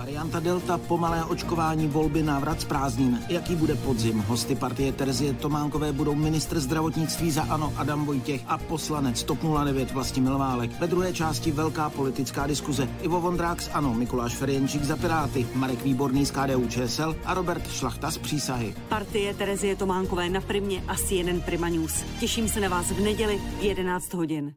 Varianta Delta, pomalé očkování, volby, návrat z prázdnin. Jaký bude podzim? Hosty partie Terezie Tománkové budou ministr zdravotnictví za ANO Adam Vojtěch a poslanec TOP 09 Vlastimil Válek. Ve druhé části velká politická diskuze. Ivo Vondrák z ANO, Mikuláš Ferjenčík za Piráty, Marek Výborný z KDU ČSL a Robert Šlachta z Přísahy. Partie Terezie Tománkové na Primě a CNN Prima News. Těším se na vás v neděli v 11 hodin.